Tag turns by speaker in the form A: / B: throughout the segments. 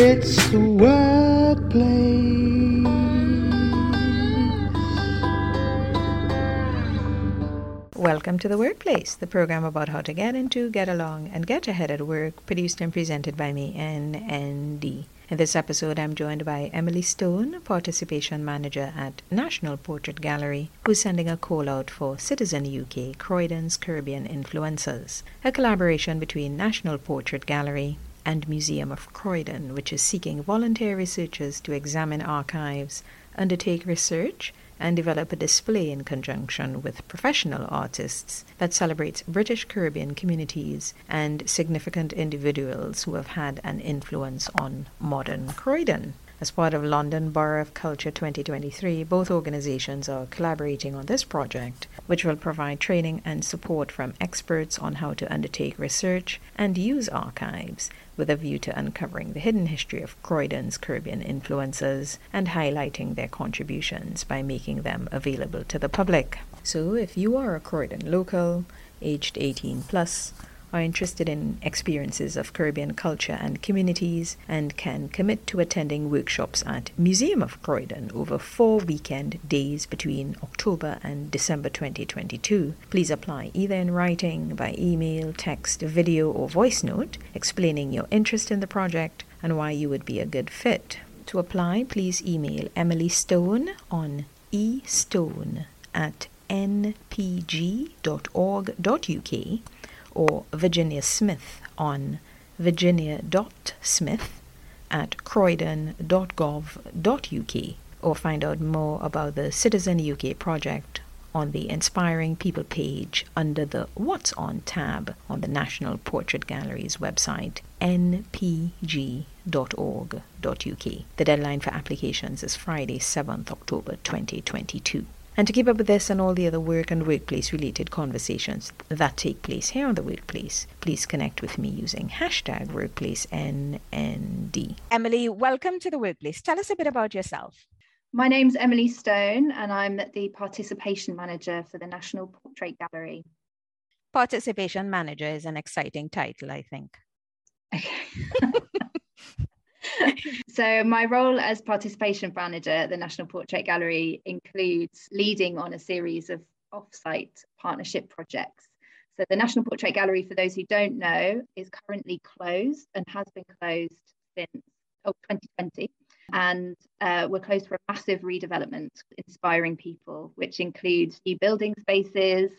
A: It's the workplace.
B: Welcome to The Workplace, the program about how to get into, get along, and get ahead at work, produced and presented by me, NND. In this episode, I'm joined by Emily Stone, Participation Manager at National Portrait Gallery, who's sending a call out for Citizen UK Croydon's Caribbean Influencers, a collaboration between National Portrait Gallery and Museum of Croydon, which is seeking volunteer researchers to examine archives, undertake research, and develop a display in conjunction with professional artists that celebrates British Caribbean communities and significant individuals who have had an influence on modern Croydon. As part of London Borough of Culture 2023, both organizations are collaborating on this project, which will provide training and support from experts on how to undertake research and use archives with a view to uncovering the hidden history of Croydon's Caribbean influences and highlighting their contributions by making them available to the public. So, if you are a Croydon local, aged 18 plus, are interested in experiences of Caribbean culture and communities and can commit to attending workshops at Museum of Croydon over four weekend days between October and December 2022. Please apply either in writing, by email, text, video, or voice note explaining your interest in the project and why you would be a good fit. To apply, please email Emily Stone on estone at npg.org.uk or Virginia Smith on virginia.smith at croydon.gov.uk or find out more about the Citizen UK project on the Inspiring People page under the What's On tab on the National Portrait Gallery's website, npg.org.uk. The deadline for applications is Friday, 7th October 2022. And to keep up with this and all the other work and workplace related conversations that take place here on the workplace, please connect with me using hashtag workplaceNND. Emily, welcome to the workplace. Tell us a bit about yourself.
C: My name's Emily Stone, and I'm the participation manager for the National Portrait Gallery.
B: Participation manager is an exciting title, I think.
C: Okay. so my role as participation manager at the National Portrait Gallery includes leading on a series of off-site partnership projects. So the National Portrait Gallery, for those who don't know, is currently closed and has been closed since oh, 2020. And uh, we're closed for a massive redevelopment, inspiring people, which includes new building spaces.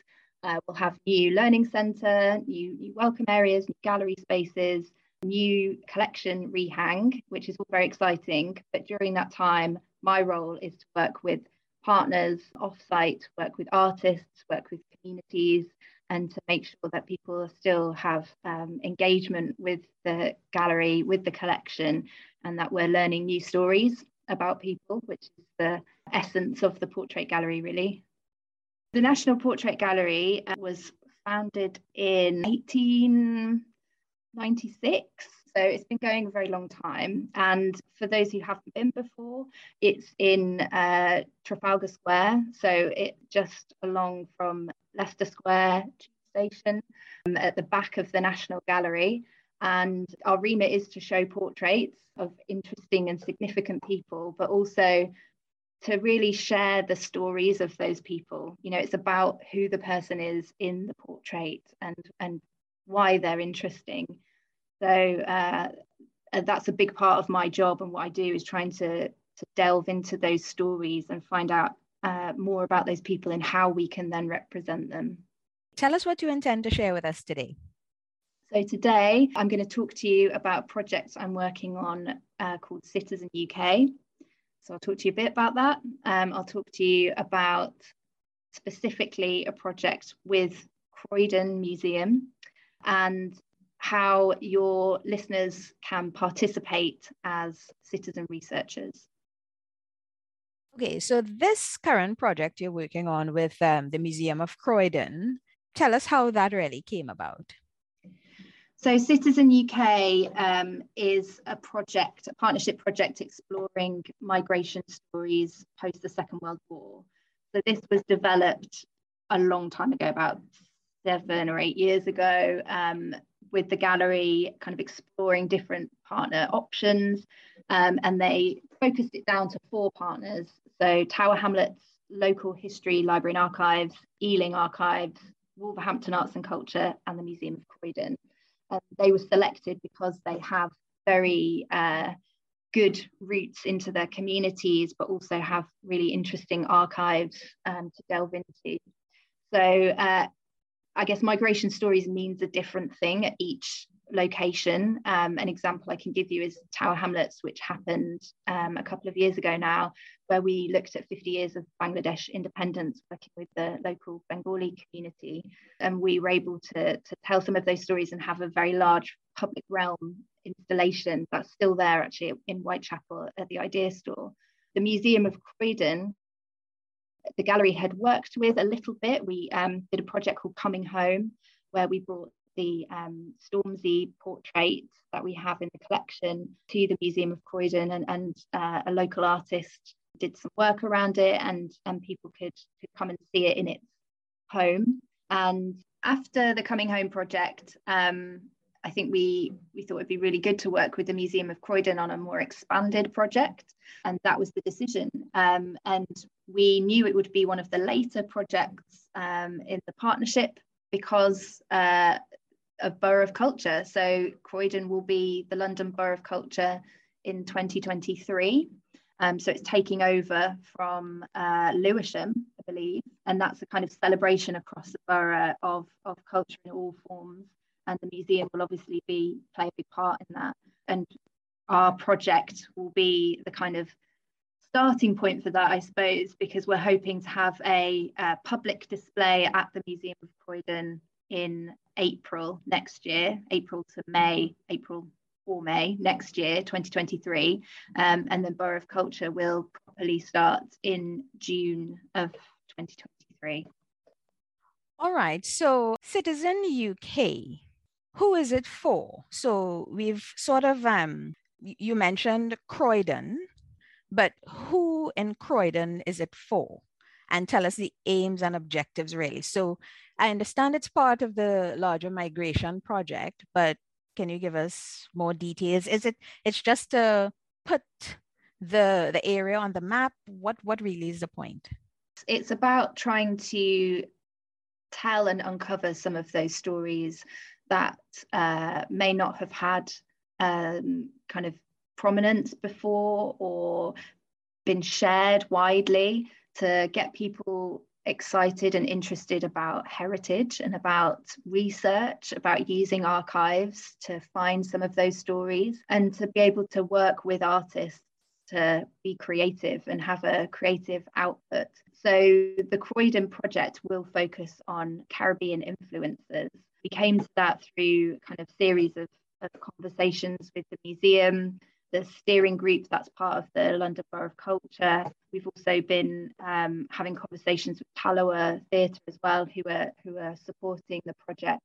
C: Uh, we'll have new learning centre, new, new welcome areas, new gallery spaces, new collection rehang, which is all very exciting. But during that time, my role is to work with partners offsite, work with artists, work with communities, and to make sure that people still have um, engagement with the gallery, with the collection, and that we're learning new stories about people, which is the essence of the portrait gallery, really. The National Portrait Gallery uh, was founded in 18 96. So it's been going a very long time. And for those who haven't been before, it's in uh, Trafalgar Square. So it just along from Leicester Square station um, at the back of the National Gallery. And our remit is to show portraits of interesting and significant people, but also to really share the stories of those people. You know, it's about who the person is in the portrait and and why they're interesting. So uh, that's a big part of my job and what I do is trying to, to delve into those stories and find out uh, more about those people and how we can then represent them.
B: Tell us what you intend to share with us today.
C: So, today I'm going to talk to you about projects I'm working on uh, called Citizen UK. So, I'll talk to you a bit about that. Um, I'll talk to you about specifically a project with Croydon Museum and how your listeners can participate as citizen researchers.
B: Okay, so this current project you're working on with um, the Museum of Croydon, tell us how that really came about.
C: So, Citizen UK um, is a project, a partnership project exploring migration stories post the Second World War. So, this was developed a long time ago, about seven or eight years ago, um, with the gallery, kind of exploring different partner options. Um, and they focused it down to four partners. So Tower Hamlets Local History Library and Archives, Ealing Archives, Wolverhampton Arts and Culture, and the Museum of Croydon. Um, they were selected because they have very uh, good roots into their communities, but also have really interesting archives um, to delve into. So uh, I guess migration stories means a different thing at each location. Um, an example I can give you is Tower Hamlets, which happened um, a couple of years ago now, where we looked at 50 years of Bangladesh independence, working with the local Bengali community. And we were able to, to tell some of those stories and have a very large public realm installation that's still there actually in Whitechapel at the Idea Store. The Museum of Croydon the gallery had worked with a little bit. We um, did a project called Coming Home, where we brought the um, Stormzy portrait that we have in the collection to the Museum of Croydon, and, and uh, a local artist did some work around it, and, and people could, could come and see it in its home. And after the Coming Home project, um, I think we we thought it'd be really good to work with the Museum of Croydon on a more expanded project, and that was the decision. Um, and we knew it would be one of the later projects um, in the partnership because uh, of Borough of Culture. So Croydon will be the London Borough of Culture in 2023. Um, so it's taking over from uh, Lewisham, I believe, and that's a kind of celebration across the borough of, of culture in all forms and the museum will obviously be play a big part in that. And our project will be the kind of starting point for that, I suppose, because we're hoping to have a, a public display at the Museum of Croydon in April next year, April to May, April or May next year, 2023. Um, and then Borough of Culture will properly start in June of 2023.
D: All right. So, Citizen UK who is it for? So we've sort of um you mentioned Croydon, but who in Croydon is it for? And tell us the aims and objectives really. So I understand it's part of the larger migration project, but can you give us more details? Is it it's just to put the the area on the map? What what really is the point?
C: It's about trying to tell and uncover some of those stories that uh, may not have had um, kind of prominence before or been shared widely to get people excited and interested about heritage and about research, about using archives to find some of those stories, and to be able to work with artists to be creative and have a creative output. So, the Croydon project will focus on Caribbean influences we came to that through kind of series of, of conversations with the museum, the steering group that's part of the London Borough of Culture. We've also been um, having conversations with Talawa Theatre as well, who are who are supporting the project.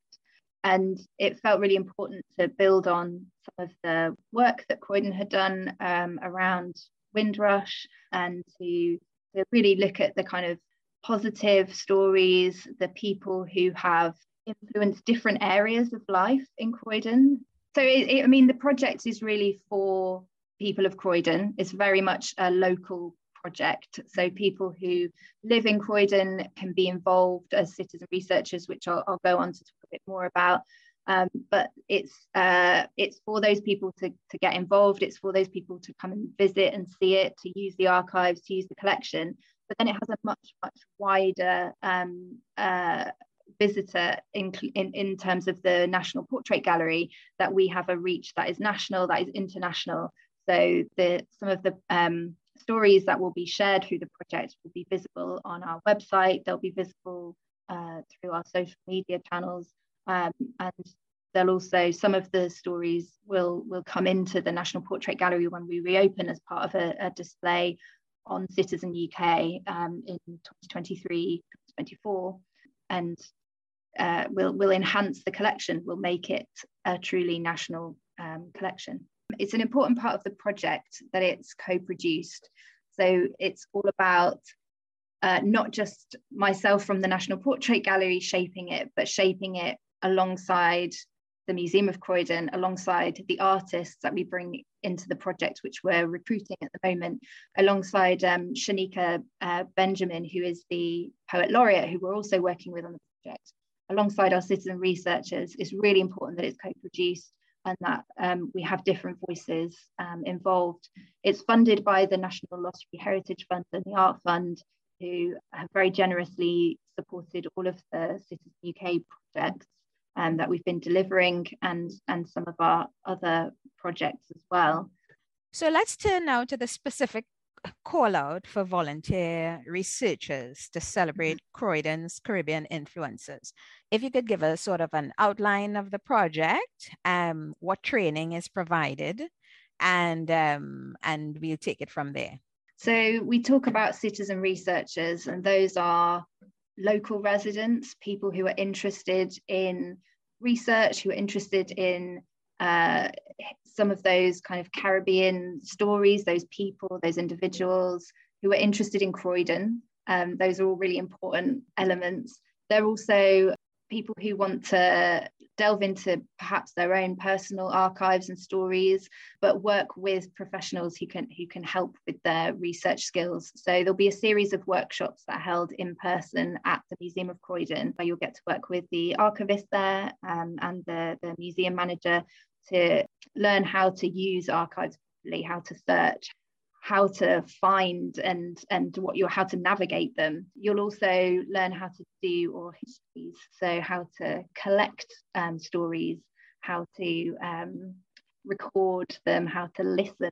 C: And it felt really important to build on some of the work that Croydon had done um, around Windrush and to, to really look at the kind of positive stories, the people who have influenced different areas of life in Croydon. So, it, it, I mean, the project is really for people of Croydon. It's very much a local project. So, people who live in Croydon can be involved as citizen researchers, which I'll, I'll go on to talk a bit more about. Um, but it's uh, it's for those people to, to get involved. It's for those people to come and visit and see it, to use the archives, to use the collection. But then it has a much much wider um, uh, visitor in, in, in terms of the National Portrait Gallery that we have a reach that is national, that is international. So the some of the um, stories that will be shared through the project will be visible on our website. They'll be visible uh, through our social media channels, um, and they'll also some of the stories will will come into the National Portrait Gallery when we reopen as part of a, a display on Citizen UK um, in 2023, 2024 and uh, will will enhance the collection, will make it a truly national um, collection. It's an important part of the project that it's co-produced. So it's all about uh, not just myself from the National Portrait Gallery shaping it, but shaping it alongside the Museum of Croydon alongside the artists that we bring into the project, which we're recruiting at the moment, alongside um, Shanika uh, Benjamin, who is the poet laureate, who we're also working with on the project, alongside our citizen researchers. It's really important that it's co-produced and that um, we have different voices um, involved. It's funded by the National Lottery Heritage Fund and the Art Fund, who have very generously supported all of the Citizen UK projects um, that we've been delivering and, and some of our other projects as well.
D: So let's turn now to the specific call out for volunteer researchers to celebrate mm-hmm. Croydon's Caribbean influences. If you could give us sort of an outline of the project, um, what training is provided, and um, and we'll take it from there.
C: So we talk about citizen researchers, and those are local residents, people who are interested in research, who are interested in uh, some of those kind of Caribbean stories, those people, those individuals who are interested in Croydon. Um, those are all really important elements. They're also people who want to delve into perhaps their own personal archives and stories but work with professionals who can who can help with their research skills. So there'll be a series of workshops that are held in person at the museum of croydon where you'll get to work with the archivist there um, and the, the museum manager to learn how to use archives properly how to search how to find and and what you how to navigate them. You'll also learn how to do oral histories so how to collect um, stories how to um, record them how to listen.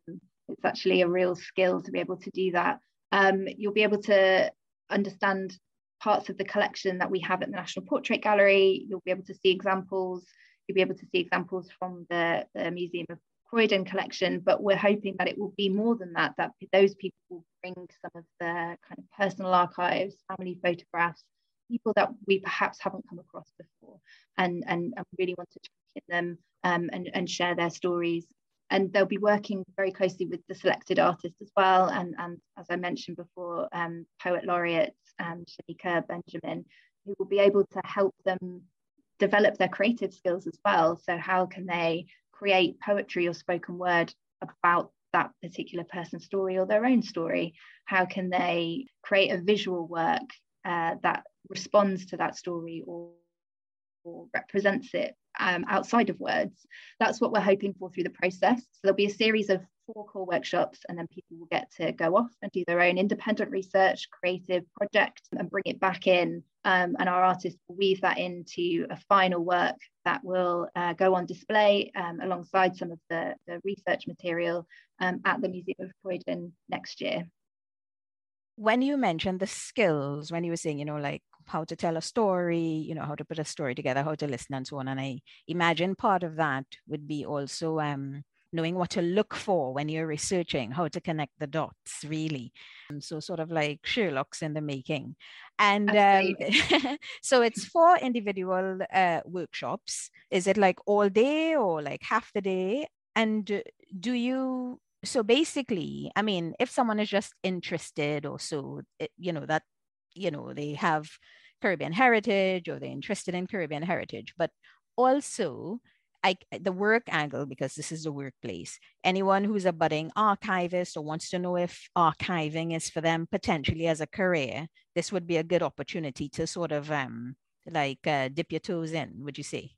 C: It's actually a real skill to be able to do that. Um, you'll be able to understand parts of the collection that we have at the national portrait gallery. You'll be able to see examples. You'll be able to see examples from the, the museum of Croydon collection, but we're hoping that it will be more than that, that those people will bring some of their kind of personal archives, family photographs, people that we perhaps haven't come across before and, and, and really want to champion them um, and, and share their stories. And they'll be working very closely with the selected artists as well. And, and as I mentioned before, um, poet laureate um, Shanika Benjamin, who will be able to help them develop their creative skills as well. So how can they create poetry or spoken word about that particular person's story or their own story? How can they create a visual work uh, that responds to that story or, or represents it um, outside of words? That's what we're hoping for through the process. So there'll be a series of four core workshops, and then people will get to go off and do their own independent research, creative project, and bring it back in. Um, and our artists will weave that into a final work that will uh, go on display um, alongside some of the, the research material um, at the Museum of Croydon next year.
D: When you mentioned the skills, when you were saying, you know, like how to tell a story, you know, how to put a story together, how to listen, and so on, and I imagine part of that would be also um, knowing what to look for when you're researching, how to connect the dots, really. And so, sort of like Sherlock's in the making. And um, so, it's four individual uh, workshops. Is it like all day or like half the day? And do you? So basically, I mean, if someone is just interested or so, it, you know, that, you know, they have Caribbean heritage or they're interested in Caribbean heritage, but also I, the work angle, because this is the workplace, anyone who's a budding archivist or wants to know if archiving is for them potentially as a career, this would be a good opportunity to sort of um, like uh, dip your toes in, would you say?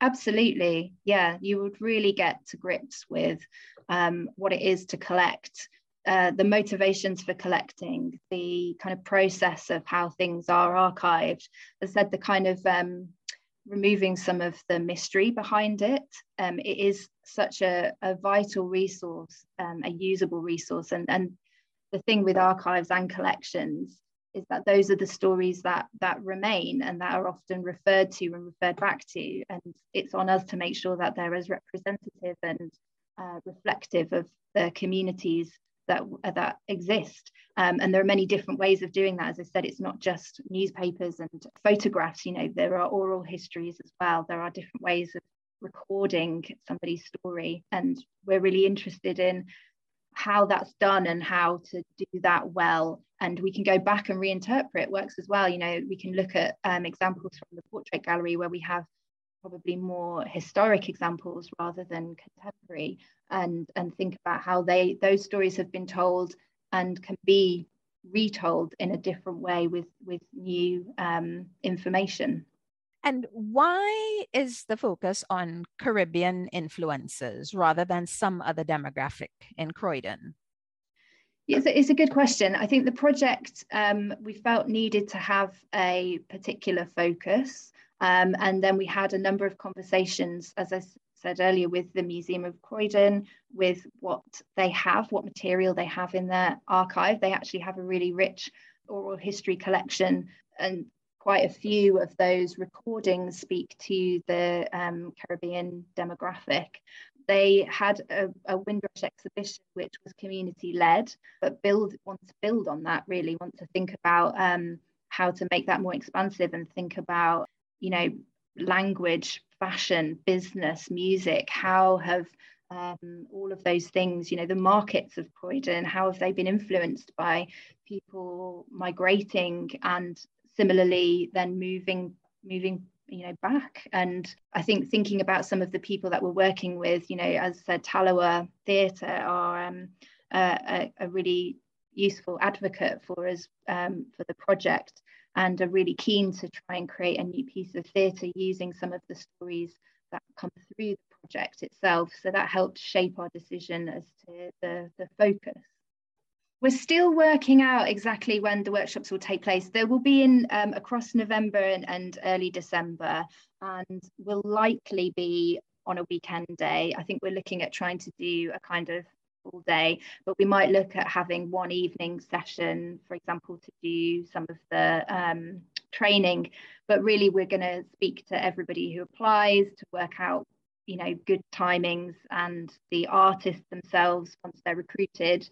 C: Absolutely. Yeah, you would really get to grips with um, what it is to collect, uh, the motivations for collecting, the kind of process of how things are archived. As I said, the kind of um, removing some of the mystery behind it. Um, it is such a, a vital resource, um, a usable resource. And, and the thing with archives and collections is that those are the stories that that remain and that are often referred to and referred back to. And it's on us to make sure that they're as representative and uh, reflective of the communities that that exist. Um, and there are many different ways of doing that. As I said, it's not just newspapers and photographs. You know, there are oral histories as well. There are different ways of recording somebody's story, and we're really interested in how that's done and how to do that well. And we can go back and reinterpret works as well. You know, we can look at um, examples from the portrait gallery where we have probably more historic examples rather than contemporary and and think about how they those stories have been told and can be retold in a different way with with new um, information
D: and why is the focus on caribbean influences rather than some other demographic in croydon
C: it's a, it's a good question. I think the project um, we felt needed to have a particular focus. Um, and then we had a number of conversations, as I said earlier, with the Museum of Croydon, with what they have, what material they have in their archive. They actually have a really rich oral history collection, and quite a few of those recordings speak to the um, Caribbean demographic. They had a, a Windrush exhibition which was community led, but build want to build on that really, want to think about um, how to make that more expansive and think about, you know, language, fashion, business, music, how have um, all of those things, you know, the markets of Croydon, how have they been influenced by people migrating and similarly then moving moving you know back? And i think thinking about some of the people that we're working with you know as I said Talawa theatre are um, a, a, really useful advocate for us um, for the project and are really keen to try and create a new piece of theatre using some of the stories that come through the project itself so that helped shape our decision as to the, the focus we're still working out exactly when the workshops will take place. They will be in um, across November and, and early December, and will likely be on a weekend day. I think we're looking at trying to do a kind of full day, but we might look at having one evening session, for example, to do some of the um, training. But really, we're going to speak to everybody who applies to work out you know good timings and the artists themselves once they're recruited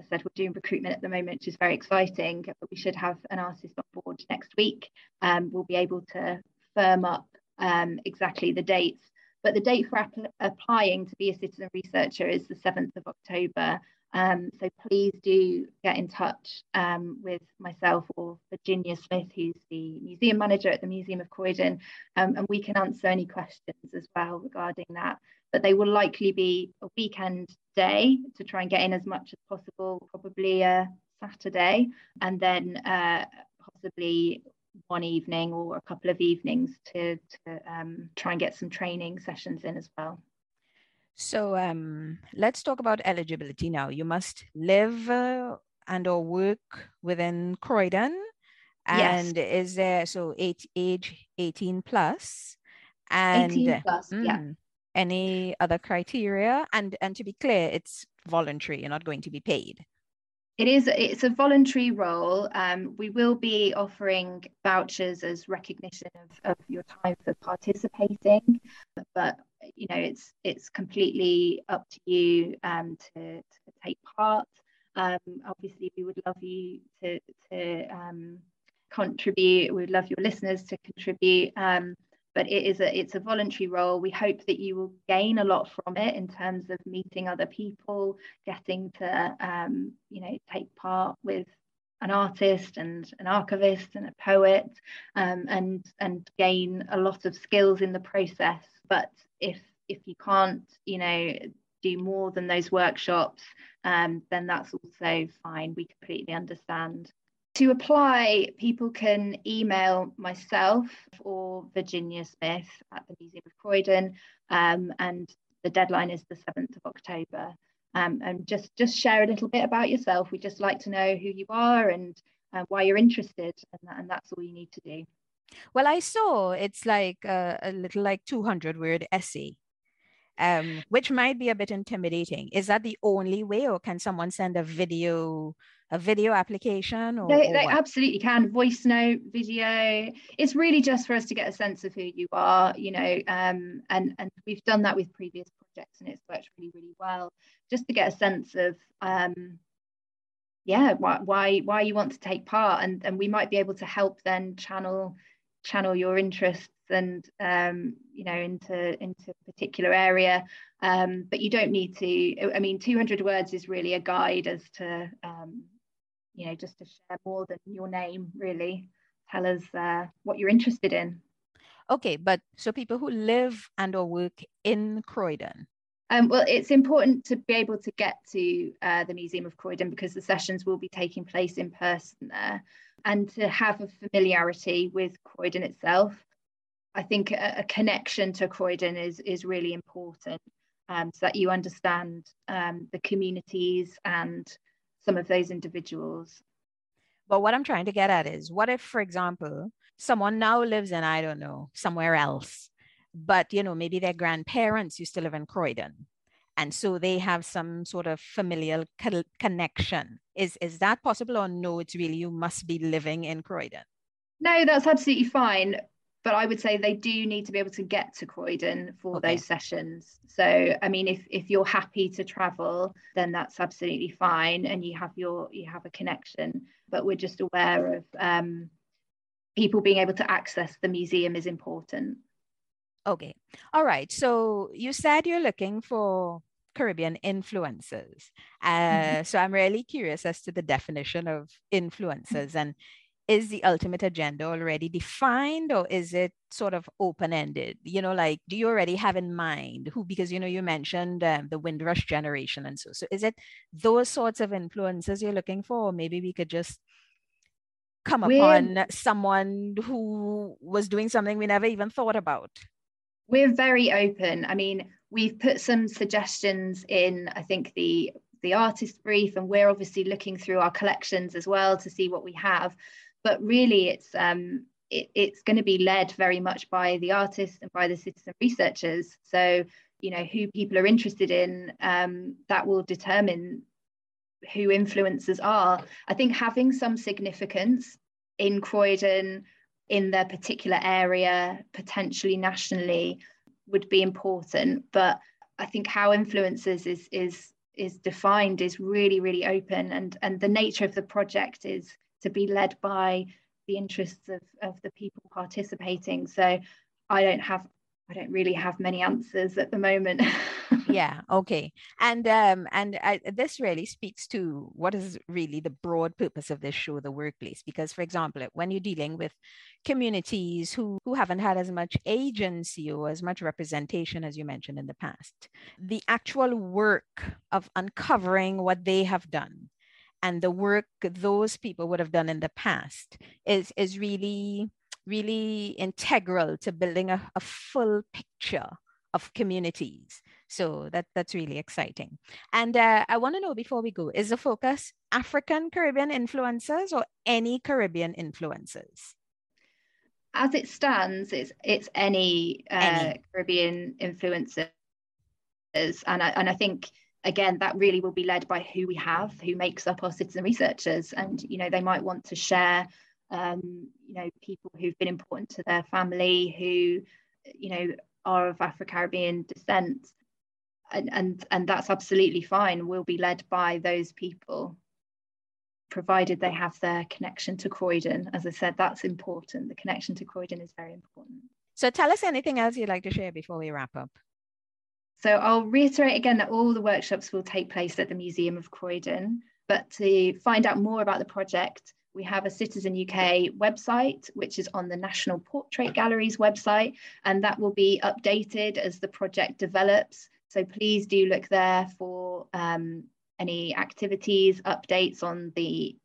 C: I said we're doing recruitment at the moment, which is very exciting, but we should have an artist on board next week. Um, we'll be able to firm up um, exactly the dates. But the date for applying to be a citizen researcher is the 7th of October. Um, so please do get in touch um, with myself or Virginia Smith, who's the museum manager at the Museum of Croydon, um, and we can answer any questions as well regarding that. But they will likely be a weekend day to try and get in as much as possible, probably a Saturday, and then uh, possibly one evening or a couple of evenings to, to um, try and get some training sessions in as well.
D: So um, let's talk about eligibility now. You must live uh, and or work within Croydon. And yes. is there so eight, age 18 plus?
C: And 18 plus, mm, yeah.
D: Any other criteria? And and to be clear, it's voluntary. You're not going to be paid.
C: It is. It's a voluntary role. Um, we will be offering vouchers as recognition of, of your time for participating, but you know it's it's completely up to you um, to, to take part. Um, obviously, we would love you to to um, contribute. We would love your listeners to contribute. Um, but it is a it's a voluntary role. We hope that you will gain a lot from it in terms of meeting other people, getting to um, you know take part with an artist and an archivist and a poet um, and and gain a lot of skills in the process but if if you can't you know do more than those workshops um, then that's also fine we completely understand to apply people can email myself or virginia smith at the museum of croydon um, and the deadline is the 7th of october. Um, and just just share a little bit about yourself. We just like to know who you are and uh, why you're interested and, that, and that's all you need to do.
D: Well i saw it's like a, a little like 200 word essay um, which might be a bit intimidating. Is that the only way, or can someone send a video, a video application? Or,
C: they, or they absolutely can. Voice note, video. It's really just for us to get a sense of who you are, you know. Um, and and we've done that with previous projects, and it's worked really, really well. Just to get a sense of, um, yeah, why why why you want to take part, and and we might be able to help then channel channel your interests and um, you know into into a particular area um, but you don't need to i mean 200 words is really a guide as to um, you know just to share more than your name really tell us uh, what you're interested in
D: Okay, but so people who live and or work in Croydon.
C: Um, well, it's important to be able to get to uh, the Museum of Croydon because the sessions will be taking place in person there, and to have a familiarity with Croydon itself. I think a, a connection to Croydon is is really important, um, so that you understand um, the communities and some of those individuals.
D: But what I'm trying to get at is, what if, for example, someone now lives in I don't know somewhere else, but you know maybe their grandparents used to live in croydon and so they have some sort of familial co- connection. Is is that possible or no? It's really you must be living in croydon.
C: No that's absolutely fine but i would say they do need to be able to get to croydon for okay. those sessions so i mean if if you're happy to travel then that's absolutely fine and you have your you have a connection but we're just aware of um, people being able to access the museum is important
D: Okay. All right. So you said you're looking for Caribbean influences. Mm-hmm. Uh, mm-hmm. So I'm really curious as to the definition of influences and is the ultimate agenda already defined or is it sort of open ended? You know, like, do you already have in mind who, because, you know, you mentioned um, the Windrush generation and so, so is it those sorts of influences you're looking for? Or maybe we could just come We're, upon someone who was doing something we never even thought about.
C: We're very open. I mean, we've put some suggestions in, I think, the the artist brief, and we're obviously looking through our collections as well to see what we have. But really, it's um, it, it's going to be led very much by the artists and by the citizen researchers. So, you know, who people are interested in, um, that will determine who influencers are. I think having some significance in Croydon in their particular area, potentially nationally, would be important. But I think how influences is is is defined is really really open, and and the nature of the project is to be led by the interests of, of the people participating. So I don't have I don't really have many answers at the moment.
D: yeah. Okay. And um, and I, this really speaks to what is really the broad purpose of this show, the workplace. Because, for example, when you're dealing with communities who who haven't had as much agency or as much representation as you mentioned in the past, the actual work of uncovering what they have done and the work those people would have done in the past is is really really integral to building a, a full picture of communities. So that that's really exciting. And uh, I want to know before we go, is the focus African Caribbean influencers or any Caribbean influencers?
C: As it stands, it's it's any, uh, any. Caribbean influencers, and I and I think again that really will be led by who we have, who makes up our citizen researchers, and you know they might want to share um, you know, people who've been important to their family, who, you know, are of Afro-Caribbean descent. And, and, and that's absolutely fine. We'll be led by those people, provided they have their connection to Croydon. As I said, that's important. The connection to Croydon is very important.
D: So tell us anything else you'd like to share before we wrap up.
C: So I'll reiterate again that all the workshops will take place at the Museum of Croydon. But to find out more about the project, we have a Citizen UK website, which is on the National Portrait Gallery's website, and that will be updated as the project develops. So please do look there for um, any activities, updates on the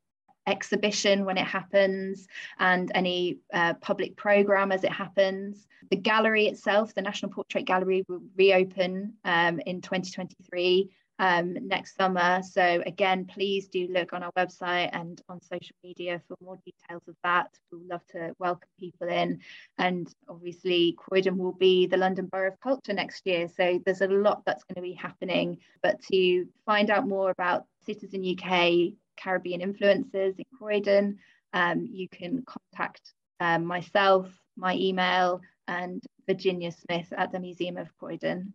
C: exhibition when it happens, and any uh, public programme as it happens. The gallery itself, the National Portrait Gallery, will reopen um, in 2023 um, next summer. So again, please do look on our website and on social media for more details of that. We'd love to welcome people in. And obviously, Croydon will be the London Borough of Culture next year. So there's a lot that's going to be happening. But to find out more about Citizen UK Caribbean influences in Croydon, um, you can contact um, myself, my email, and Virginia Smith at the Museum of Croydon.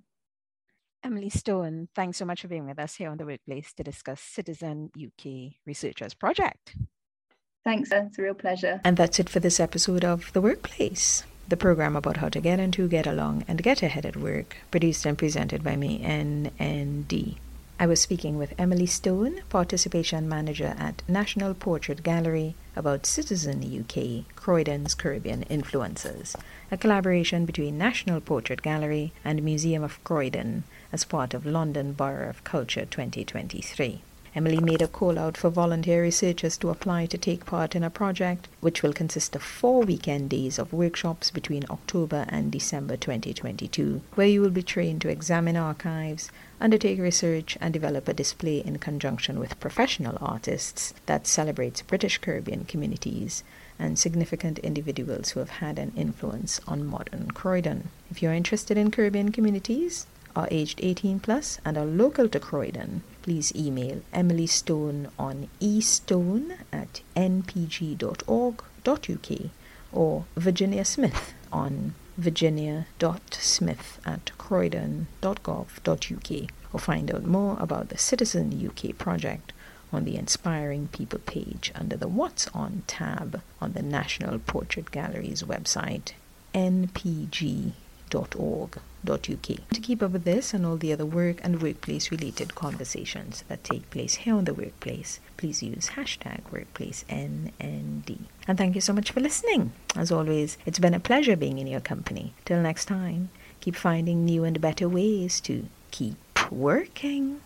D: Emily Stone, thanks so much for being with us here on The Workplace to discuss Citizen UK Researchers Project.
C: Thanks, it's a real pleasure.
D: And that's it for this episode of The Workplace, the program about how to get into, get along, and get ahead at work, produced and presented by me, NND.
B: I was speaking with Emily Stone, Participation Manager at National Portrait Gallery, about Citizen UK, Croydon's Caribbean Influences, a collaboration between National Portrait Gallery and Museum of Croydon as part of London Borough of Culture 2023. Emily made a call out for volunteer researchers to apply to take part in a project which will consist of four weekend days of workshops between October and December 2022, where you will be trained to examine archives, undertake research, and develop a display in conjunction with professional artists that celebrates British Caribbean communities and significant individuals who have had an influence on modern Croydon. If you're interested in Caribbean communities, are aged 18 plus and are local to Croydon, please email Emily Stone on estone at npg.org.uk or Virginia Smith on virginia.smith at croydon.gov.uk or find out more about the Citizen UK project on the Inspiring People page under the What's On tab on the National Portrait Gallery's website, npg.org to keep up with this and all the other work and workplace related conversations that take place here on the workplace, please use hashtag workplaceNND. And thank you so much for listening. As always, it's been a pleasure being in your company. Till next time, keep finding new and better ways to keep working.